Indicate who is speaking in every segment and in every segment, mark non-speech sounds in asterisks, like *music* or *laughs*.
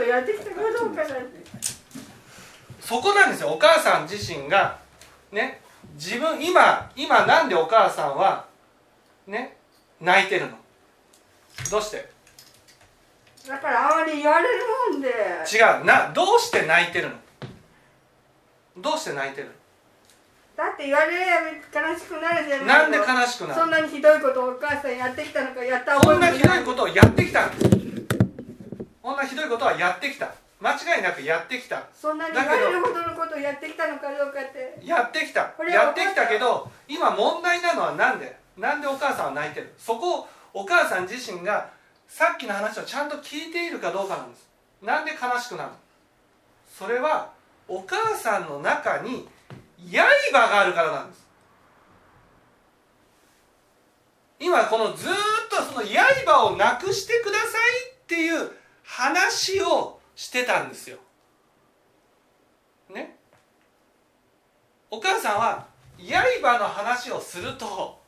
Speaker 1: ことやってきたかどうかなんて
Speaker 2: そこなんですよ。お母さん自身がね自分今今なんでお母さんはね泣いてるの？どうして？
Speaker 1: だからあまり言われるもんで。
Speaker 2: 違う。などうして泣いてるの？どうして泣いてる？
Speaker 1: だって言われりゃ悲しくなるじゃない
Speaker 2: なんで悲しくなる
Speaker 1: そんなにひどいことをお母さんやってきたの。かやった覚えも
Speaker 2: こんなひどいことをやってきたんですこんなひどいことはやってきた。間違いなくやってきた。
Speaker 1: そんなに言われるほどのことをやってきたのかどうかって。
Speaker 2: やってきた。やってきたけど今問題なのは何で？なんでお母さんは泣いてる？そこをお母さん自身がさっきの話をちゃんと聞いているかどうかなんです。なんで悲しくなるの？それはお母さんの中に刃があるからなんです。今このずーっとその刃をなくしてくださいっていう話をしてたんですよ。ね？お母さんは刃の話をすると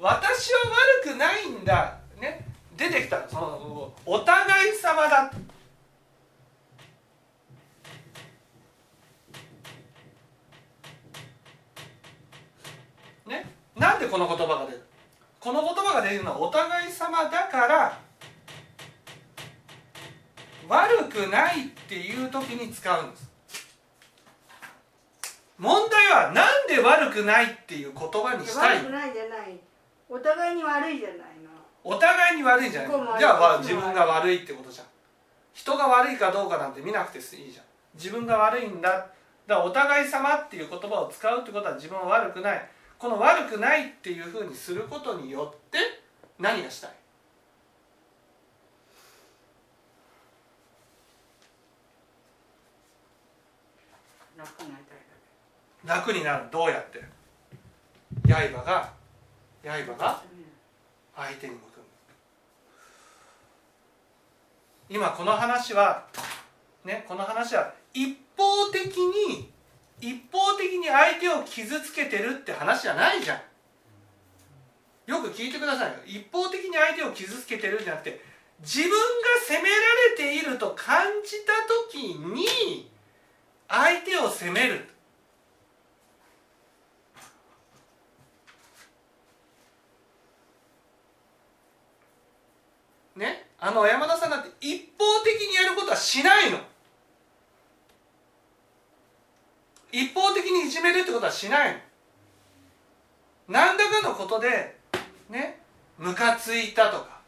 Speaker 2: 私は悪くないんだね？出てきたそのお互い様だ。ね？なんでこの言葉が出る？この言葉が出るのはお互い様だから悪くないっていう時に使うんです。問題はなんで悪くないっていう言葉にしたい
Speaker 1: 悪くないじゃない。お互いに悪いじゃないの。
Speaker 2: お互いに悪いんじゃないじゃあ自分が悪いってことじゃん。人が悪いかどうかなんて見なくていいじゃん。自分が悪いんだ。だからお互い様っていう言葉を使うってことは自分は悪くない。この悪くないっていうふうにすることによって何がしたい？
Speaker 1: 楽になりたい
Speaker 2: 楽になるどうやって？刃が刃が相手に向く今この話はねこの話は一方的に一方的に相手を傷つけてるって話じゃないじゃん。よく聞いてくださいよ。一方的に相手を傷つけてるんじゃなくて自分が責められていると感じた時に相手を責める。ね？あの山田さんだって一方的にやることはしないの。一方的にいじめるってことはしないの。何らかのことでね？ムカついたとか。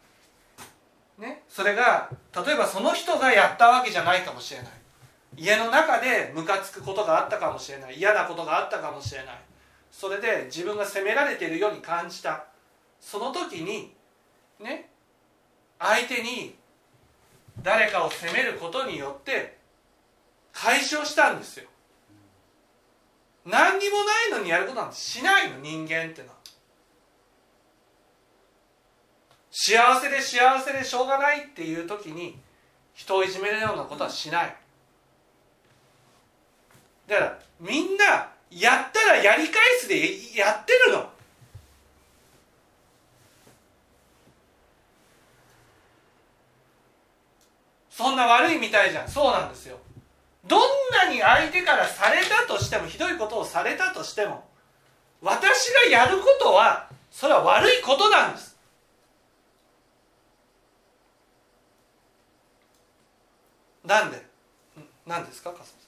Speaker 2: ね？それが例えばその人がやったわけじゃないかもしれない。家の中でムカつくことがあったかもしれない。嫌なことがあったかもしれない。それで自分が責められているように感じた。その時にね相手に誰かを責めることによって解消したんですよ。何にもないのにやることなんてしないの人間ってのは。幸せで幸せでしょうがないっていう時に人をいじめるようなことはしない。だからみんなやったらやり返すでやってるの。そんな悪いみたいじゃん。そうなんですよ。どんなに相手からされたとしてもひどいことをされたとしても私がやることはそれは悪いことなんです。なんで？なんですかさん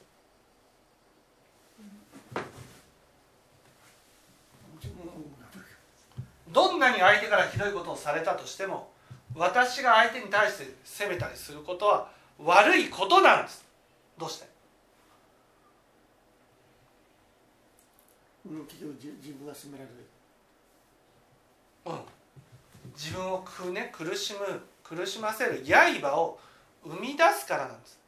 Speaker 2: どんなに相手からひどいことをされたとしても私が相手に対して責めたりすることは悪いことなんです。どうして？
Speaker 3: 自自分が責められる。
Speaker 2: うん、自分をく、ね、苦しむ苦しませる刃を生み出すからなんです。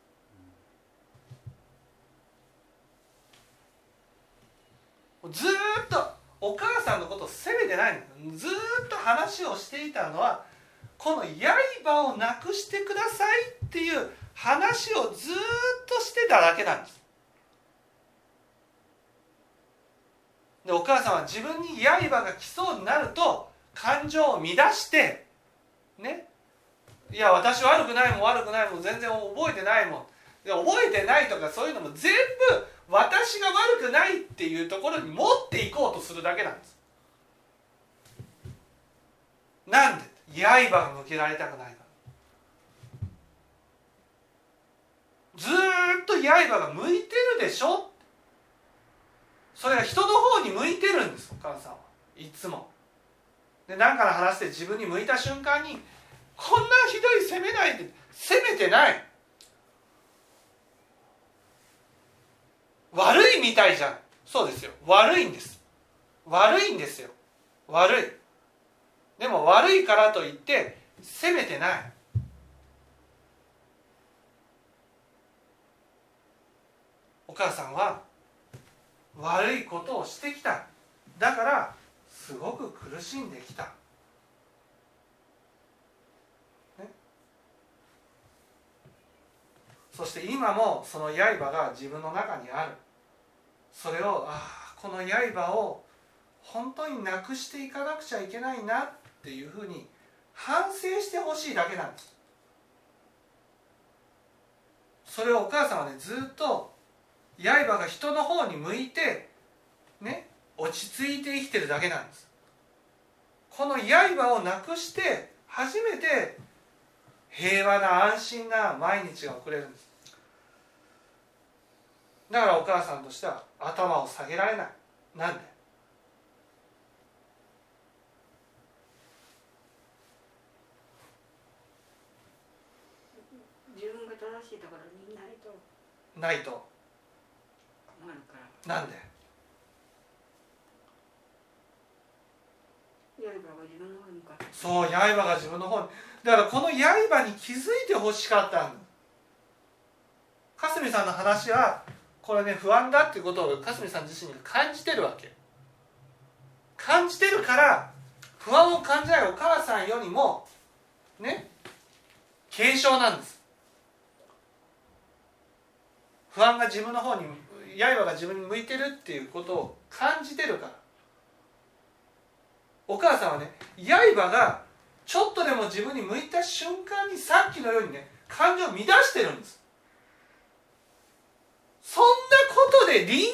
Speaker 2: ずーっとお母さんのことを責めてないずっと話をしていたのはこの刃をなくしてくださいっていう話をずっとしてただけなんです。でお母さんは自分に刃が来そうになると感情を乱してね。いや私悪くないもん悪くないもん全然覚えてないもん。覚えてないとかそういうのも全部私が悪くないっていうところに持っていこうとするだけなんです。なんで？刃が向けられたくないから。ずっと刃が向いてるでしょ？それは人の方に向いてるんですお母さんは。いつも。で何かの話で自分に向いた瞬間にこんなひどい責めないで責めてない。悪いみたいじゃん。そうですよ。悪いんです。悪いんですよ。悪い。でも悪いからといって責めてない。お母さんは悪いことをしてきた。だからすごく苦しんできた、ね、そして今もその刃が自分の中にある。それをああこの刃を本当になくしていかなくちゃいけないなっていうふうに反省してほしいだけなんです。それをお母さんはねずっと刃が人の方に向いてね落ち着いて生きてるだけなんです。この刃をなくして初めて平和な安心な毎日が送れるんです。だからお母さんとしては頭を下げられない。なんで？
Speaker 1: 自分が正しいところにいないと。
Speaker 2: ないと。
Speaker 1: 困るから。
Speaker 2: なんで？そう刃が自分の方に。だからこの刃に気づいてほしかったかすみさんの話はこれね不安だっていうことをかすみさん自身が感じてるわけ。感じてるから不安を感じないお母さんよりもね軽症なんです。不安が自分の方に刃が自分に向いてるっていうことを感じてるから。お母さんはね刃がちょっとでも自分に向いた瞬間にさっきのようにね感情を乱してるんです。そんなことで臨終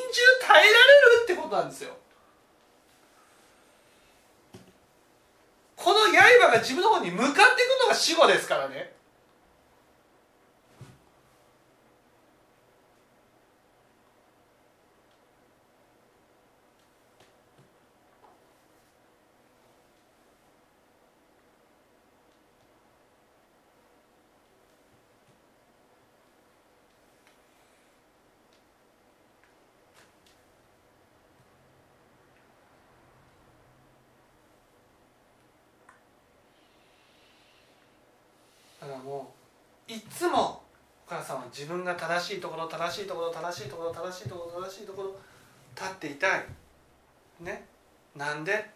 Speaker 2: 耐えられるってことなんですよ。この刃が自分の方に向かっていくのが死後ですからねだからもういつもお母さんは自分が正しいところ正しいところ正しいところ正しいところ正しいところ立っていたい。ね。なんで？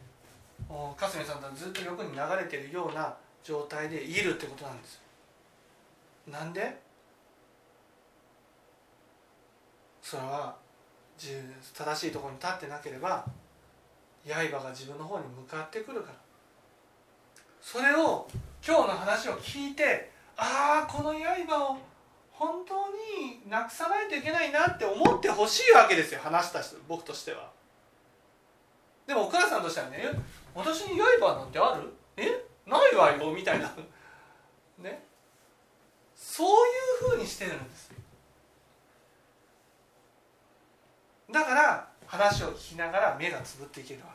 Speaker 2: もうかすみさんとずっと横に流れてるような状態でいるってことなんです。なんで？それは正しいところに立ってなければ刃が自分の方に向かってくるから。それを今日の話を聞いてああこの刃を本当になくさないといけないなって思ってほしいわけですよ話した人僕としては。でもお母さんとしてはね私に刃なんてある？え？ないわよみたいな。*laughs* ね？そういうふうにしてるんですだから話を聞きながら目がつぶっていけるわ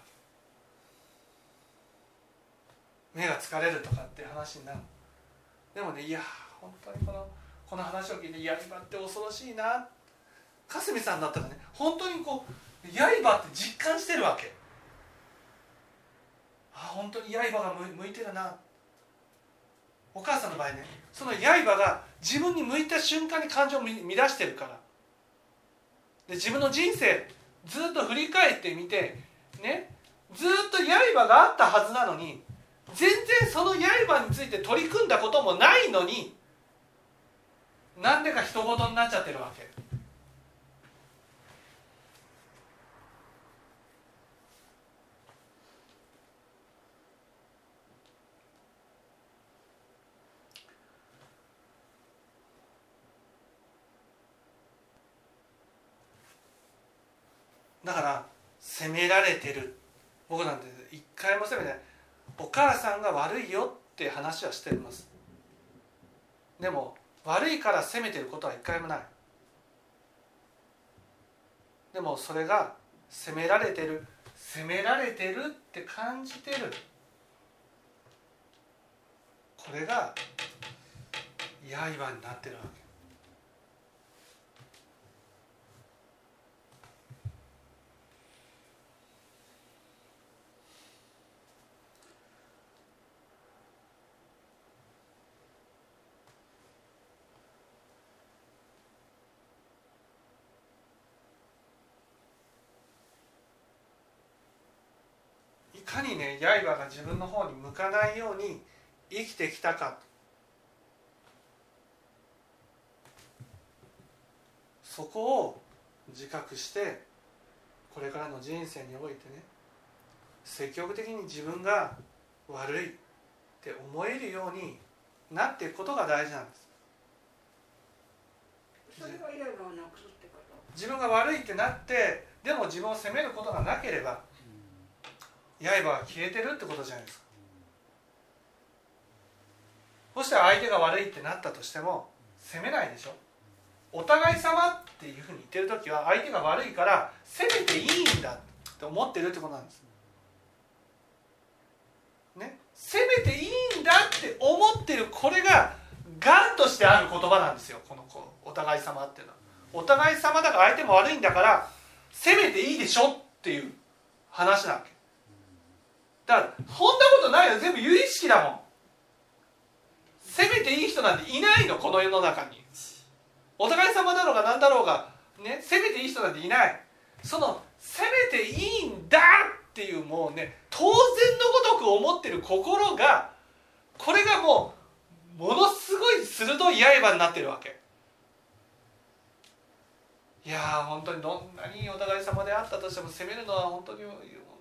Speaker 2: け。目が疲れるとかって話になる。でもねいや本当にこのこの話を聞いて刃って恐ろしいな。かすみさんだったらね本当にこう刃って実感してるわけ。あ本当に刃が向いてるな。お母さんの場合ねその刃が自分に向いた瞬間に感情を乱してるから。で自分の人生ずっと振り返ってみてねずっと刃があったはずなのに全然その刃について取り組んだこともないのになんでか人事になっちゃってるわけ。だから責められてる僕なんて一回も責めてないお母さんが悪いよって話はしています。でも悪いから責めてることは一回もない。でもそれが責められてる。責められてるって感じてる。これが刃になってるわけ。いかにね刃が自分の方に向かないように生きてきたか。そこを自覚してこれからの人生においてね積極的に自分が悪いって思えるようになっていくことが大事なんです。自分が悪いってなってでも自分を責めることがなければ刃は消えてるってことじゃないですか。そして相手が悪いってなったとしても責めないでしょ。お互い様っていうふうに言ってる時は相手が悪いから責めていいんだって思ってるってことなんです。ね。責めていいんだって思ってるこれががんとしてある言葉なんですよ。このこうお互い様っていうのは。お互い様だから相手も悪いんだから責めていいでしょっていう話なわけ。だからそんなことないよ。全部有意識だもん。責めていい人なんていないのこの世の中に。お互い様だろうが何だろうがね責めていい人なんていない。その責めていいんだっていうもうね当然のごとく思ってる心がこれがもうものすごい鋭い刃になってるわけ。いやー本当にどんなにお互い様であったとしても責めるのは本当に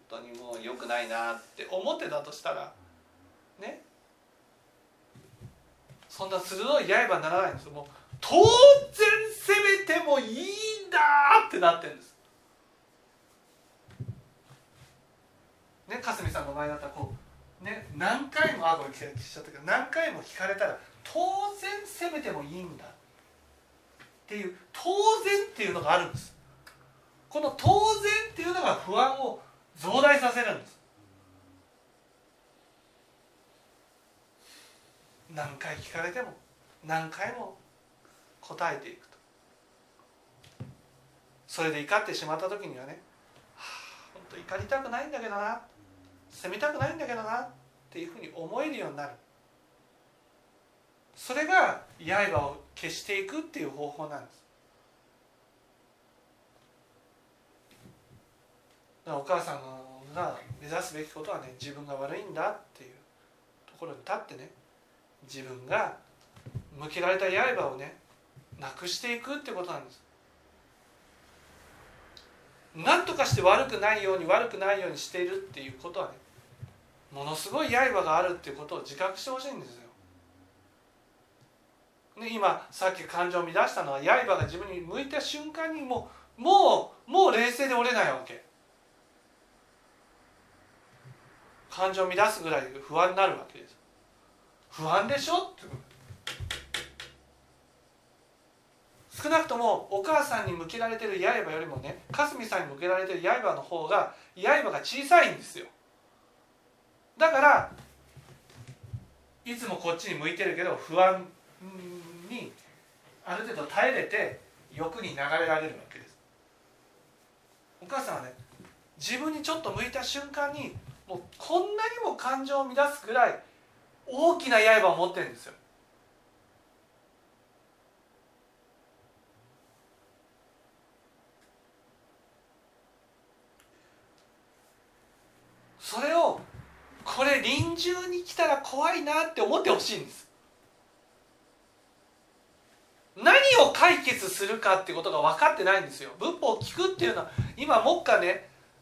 Speaker 2: 当にもう良くないなって思ってたとしたらね。そんな鋭い刃にならないんですよ。もう当然攻めてもいいんだってなってるんです。ねかすみさんの場合だったらこうね何回もあこれ消しちゃったけど何回も聞かれたら当然攻めてもいいんだっていう当然っていうのがあるんです。この当然っていうのが不安を増大させるんです。何回聞かれても何回も答えていくと。それで怒ってしまった時にはね「はあ本当怒りたくないんだけどな。責めたくないんだけどな」っていうふうに思えるようになる。それが刃を消していくっていう方法なんですだからお母さんが目指すべきことはね自分が悪いんだっていうところに立ってね自分が向けられた刃をねなくしていくってことなんです何とかして悪くないように悪くないようにしているっていうことはねものすごい刃があるっていうことを自覚してほしいんですよ。ね、今さっき感情を乱したのは刃が自分に向いた瞬間にもうもうもう冷静で折れないわけ感情を乱すぐらい不安になるわけです。不安でしょって。少なくともお母さんに向けられてる刃よりもねかすみさんに向けられてる刃の方が刃が小さいんですよ。だからいつもこっちに向いてるけど不安にある程度耐えれて欲に流れられるわけです。お母さんはね自分にちょっと向いた瞬間にもうこんなにも感情を乱すぐらい大きな刃を持ってるんですよ。それをこれ臨終に来たら怖いなって思ってほしいんです。何を解決するかってことが分かってないんですよ。仏法を聞くっていうのは今目下ね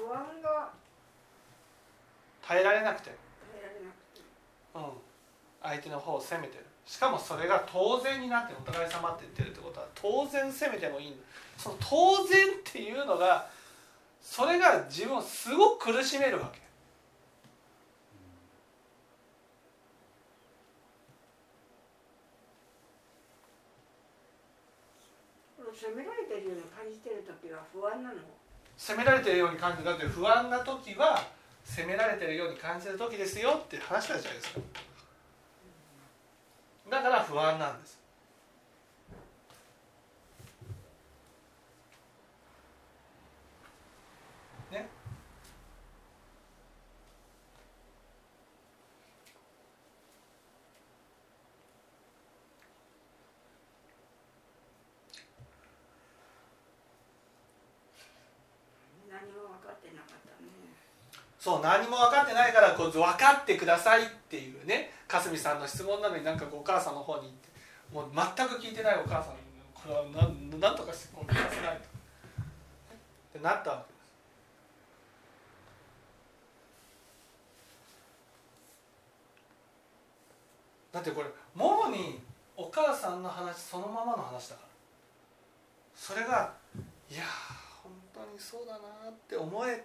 Speaker 1: 不安が
Speaker 2: 耐えられなくて、うん、相手の方を責めてる。しかもそれが当然になってお互い様って言ってるってことは当然責めてもいい。その当然っていうのがそれが自分をすごく苦しめるわけ。
Speaker 1: 責められてるように感じてる時は不安なの？
Speaker 2: 責められてるように感じるだって不安な時は責められてるように感じる時ですよって話したじゃないですか。だから不安なんですね
Speaker 1: 何も分かってなかったね
Speaker 2: そう何も分かってないからこう分かってくださいっていうねかすみさんの質問なのになんかこうお母さんの方に行ってもう全く聞いてないお母さんこれは何なんとかしてこう聞かせないとってなった。わけですだってこれもろにお母さんの話そのままの話だから。それがいやー本当にそうだなって思え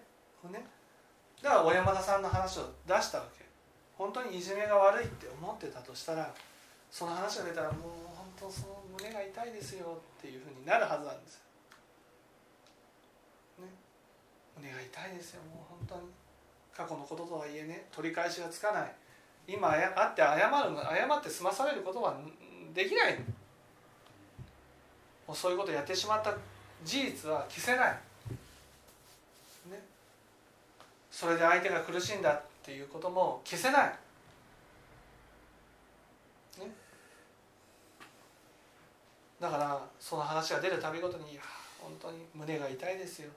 Speaker 2: ね。だから小山田さんの話を出したわけ本当にいじめが悪いって思ってたとしたらその話が出たらもう本当その胸が痛いですよっていうふうになるはずなんです、ね、胸が痛いですよ。もう本当に。過去のこととはいえね取り返しがつかない。今あや会って謝る謝って済まされることはできない。もうそういうことをやってしまった事実は消せないねそれで相手が苦しいんだっていうことも消せない、ね、だからその話が出るたびごとにいや本当に胸が痛いですよ。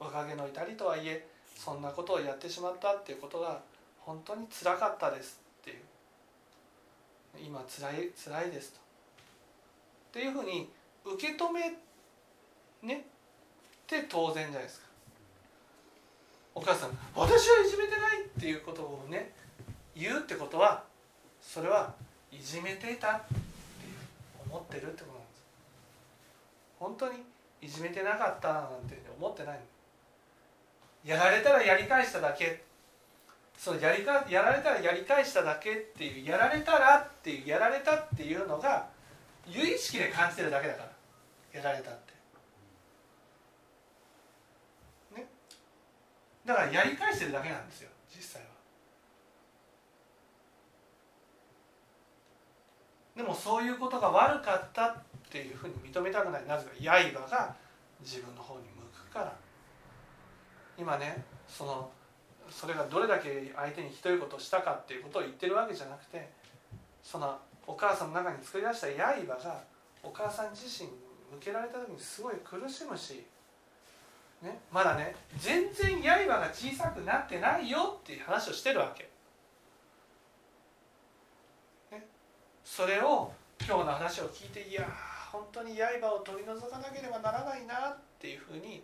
Speaker 2: 若気の至りとはいえそんなことをやってしまったっていうことが本当につらかったですっていう。今つらい辛いですと。っていうふうに受け止めね。って当然じゃないですか。お母さん「私はいじめてない」っていうことをね言うってことはそれはいじめていたって思ってるってことなんです。本当にいじめてなかったなんて思ってないやられたらやり返しただけ。そうやりかやられたらやり返しただけっていうやられたらっていうやられたっていうのが有意識で感じてるだけだから。やられたって。だからやり返してるだけなんですよ実際は。でもそういうことが悪かったっていうふうに認めたくない。なぜか刃が自分の方に向くから。今ねそのそれがどれだけ相手にひどいことをしたかっていうことを言ってるわけじゃなくてそのお母さんの中に作り出した刃がお母さん自身向けられた時にすごい苦しむし、ね、まだね全然刃が小さくなってないよっていう話をしてるわけ。ね、それを今日の話を聞いていや本当に刃を取り除かなければならないなっていうふうに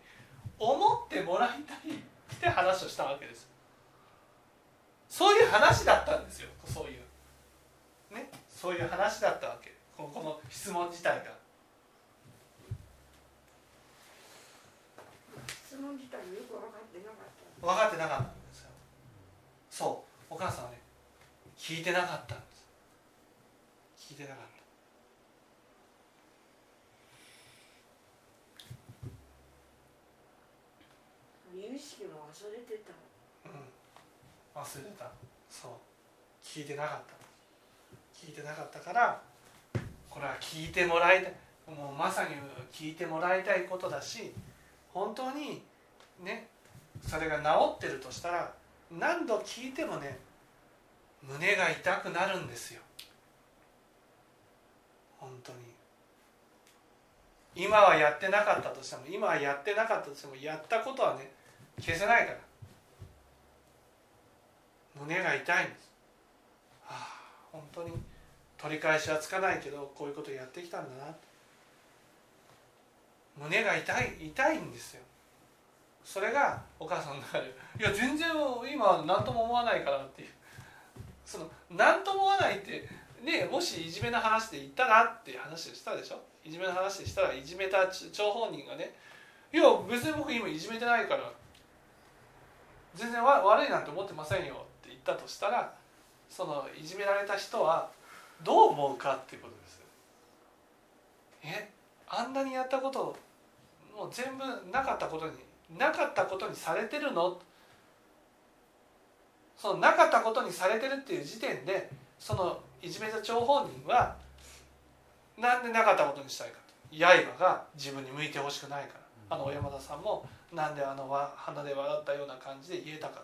Speaker 2: 思ってもらいたいって話をしたわけです。そういう話だったんですよそういうねそういう話だったわけこのこの質問自体が
Speaker 1: 質問自体よく分かってなかった
Speaker 2: 分かってなかったんですよ。そう。お母さんはね聞いてなかったんです。聞いてなかった。
Speaker 1: 有意識も忘れてた。
Speaker 2: うん。忘れた。そう。聞いてなかった聞いてなかったからこれは聞いてもらいたい。もうまさに聞いてもらいたいことだし本当にねそれが治ってるとしたら何度聞いてもね胸が痛くなるんですよ。本当に。今はやってなかったとしても今はやってなかったとしてもやったことはね消せないから。胸が痛いんです、はあ、本当に取り返しはつかないけどこういうことやってきたんだな胸が痛い痛いんですよ。それがお母さんの中で「いや全然今何とも思わないから」っていう。その何とも思わないってねもしいじめの話で言ったらっていう話をしたでしょ？いじめの話でしたらいじめた張本人がね「いや別に僕今いじめてないから全然悪いなんて思ってませんよ」って言ったとしたらそのいじめられた人はどう思うかっていうことです。えあんなにやったこともう全部なかったことになかったことにされてるの？そのなかったことにされてるっていう時点でそのいじめた張本人はなんでなかったことにしたいかと。刃が自分に向いてほしくないから。あの小山田さんもなんであの鼻で笑ったような感じで言えたか。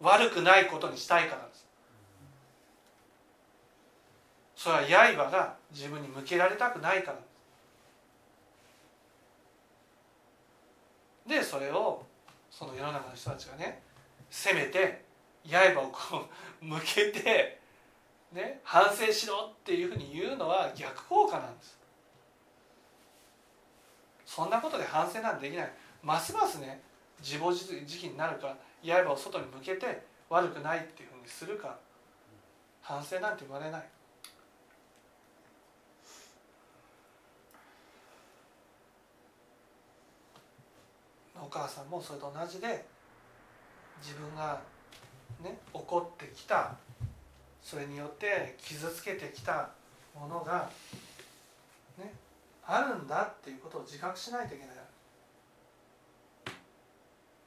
Speaker 2: 悪くないことにしたいからです。それは刃が自分に向けられたくないからでそれをその世の中の人たちがねせめて刃をこう *laughs* 向けて、ね、反省しろっていうふうに言うのは逆効果なんです。そんなことで反省なんてできない。ますますね自暴自棄になるか刃を外に向けて悪くないっていうふうにするか反省なんて言われない。お母さんもそれと同じで自分がね怒ってきたそれによって傷つけてきたものがねあるんだっていうことを自覚しないといけない。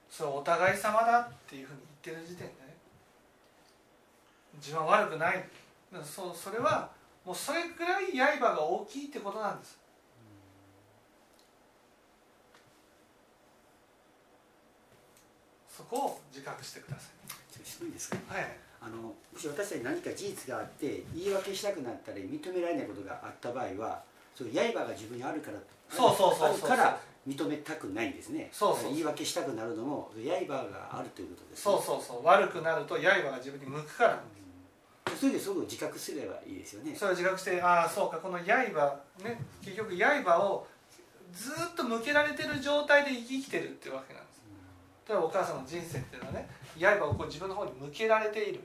Speaker 2: それお互い様だっていうふうに言ってる時点でね。自分は悪くない。そそれはもうそれぐらい刃が大きいってことなんです。そこを自覚してください。
Speaker 3: いいですか？
Speaker 2: はい。
Speaker 3: あのもし私たち何か事実があって言い訳したくなったり認められないことがあった場合は、そう刃が自分にあるから
Speaker 2: そうそうそう
Speaker 3: そうから認めたくないんですね。
Speaker 2: そうそう
Speaker 3: 言い訳したくなるのも刃があるということです、
Speaker 2: ね、そうそうそう悪くなると刃が自分に向くから。
Speaker 3: それでそこを自覚すればいいですよね。
Speaker 2: それを自覚してああそうかこの刃ね結局刃をずっと向けられてる状態で生きてるっていうわけなんです。例えばお母さんの人生っていうのはね刃をこう自分の方に向けられている。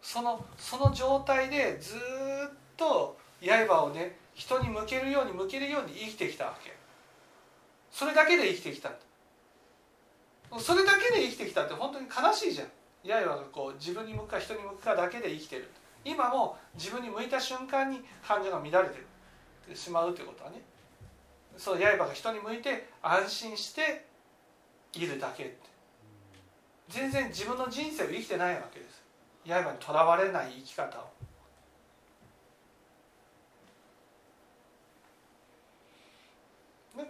Speaker 2: そのその状態でずっと刃をね人に向けるように向けるように生きてきたわけ。それだけで生きてきたそれだけで生きてきたって本当に悲しいじゃん。刃がこう自分に向くか人に向くかだけで生きてる。今も自分に向いた瞬間に感情が乱れてしまうということはね。その刃が人に向いて安心しているだけって。全然自分の人生を生きてないわけです。刃にとらわれない生き方を。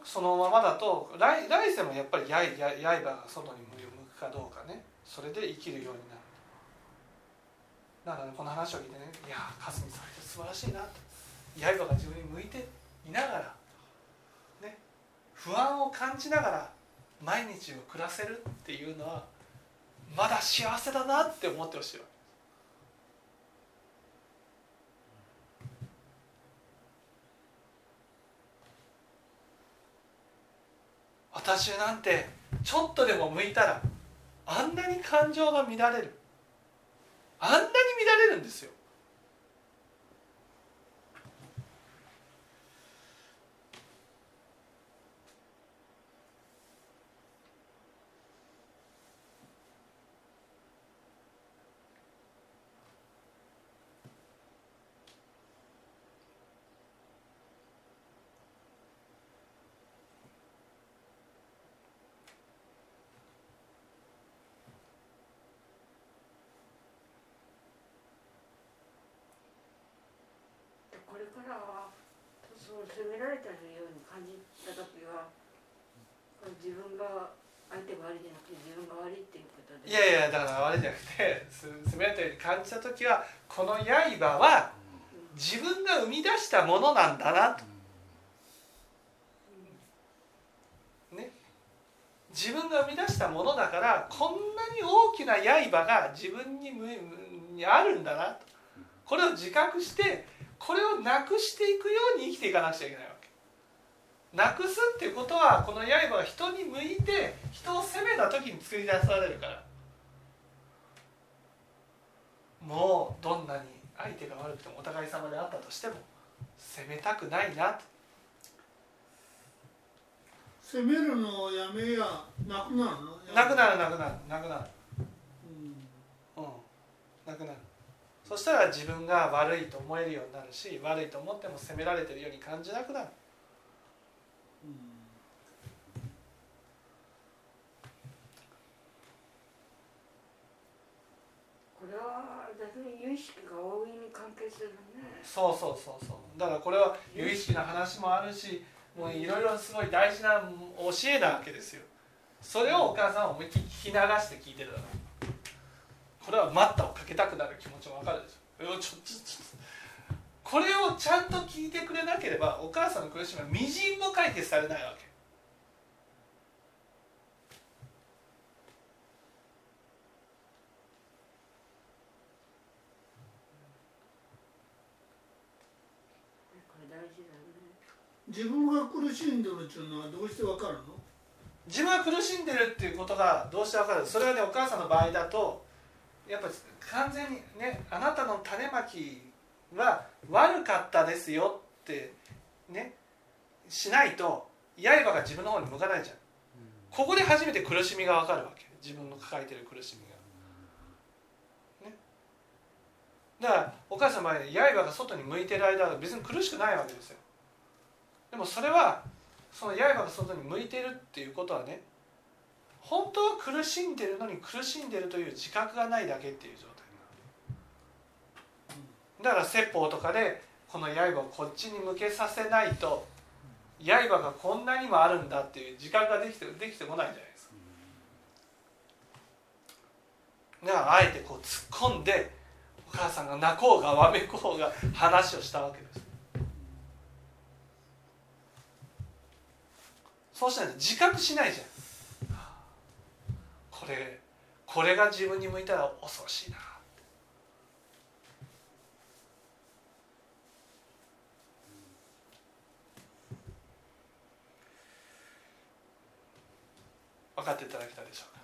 Speaker 2: そのままだと来来世もやっぱり刃が外に向くかどうかね。それで生きるようになる。だから、ね、この話を聞いてねいやかすみさんって素晴らしいなと刃が自分に向いていながらね不安を感じながら毎日を暮らせるっていうのはまだ幸せだなって思ってほしいわ。私なんてちょっとでも向いたらあんなに感情が乱れる。あんなに乱れるんですよ
Speaker 1: これからはそう責められたように感じた時は自分が相手が悪いじゃなくて自分が悪いっていうことで。
Speaker 2: いやいやだから悪いじゃなくて責められたように感じた時はこの刃は自分が生み出したものなんだなと。ね、自分が生み出したものだからこんなに大きな刃が自分ににあるんだなと。これを自覚してこれをなくしていくように生きていかなくちゃいけないわけ。なくすっていうことはこの刃が人に向いて人を責めた時に作り出されるから。もうどんなに相手が悪くてもお互い様であったとしても責めたくないな。と
Speaker 4: 攻めるのをやめやなくなるの？
Speaker 2: なくなるなくなるなくなる。
Speaker 4: うん。
Speaker 2: うん。なくなるそしたら自分が悪いと思えるようになるし悪いと思っても責められてるように感じなくなる。
Speaker 1: これは逆に有意識が大いに関係するね。
Speaker 2: そうそうそうそう。だからこれは有意識な話もあるしもういろいろすごい大事な教えなわけですよ。それをお母さんは思いっきり聞き流して聞いてたのこれは待ったをかけたくなる気持ちもわかる。でしょちょちょちょこれをちゃんと聞いてくれなければお母さんの苦しみはみじんも解決されないわけ。
Speaker 1: これ大事だね。
Speaker 4: 自分が苦しんでるっていうのはどうしてわかるの？
Speaker 2: 自分は苦しんでるっていうことがどうしてわかる？それはねお母さんの場合だとやっぱり完全にねあなたの種まきは悪かったですよってねしないと刃が自分の方に向かないじゃん。ここで初めて苦しみがわかるわけ。自分の抱えてる苦しみが、ね、だからお母さんの場合刃が外に向いてる間は別に苦しくないわけですよ。でもそれはその刃が外に向いてるっていうことはね本当は苦しんでるのに苦しんでるという自覚がないだけっていう状態なの。だから説法とかでこの刃をこっちに向けさせないと刃がこんなにもあるんだっていう自覚ができてできてこないんじゃないですか。だからあえてこう突っ込んでお母さんが泣こうがわめこうが話をしたわけです。そうしたら自覚しないじゃん。これこれが自分に向いたら恐ろしいな。分かっていただけたでしょうか？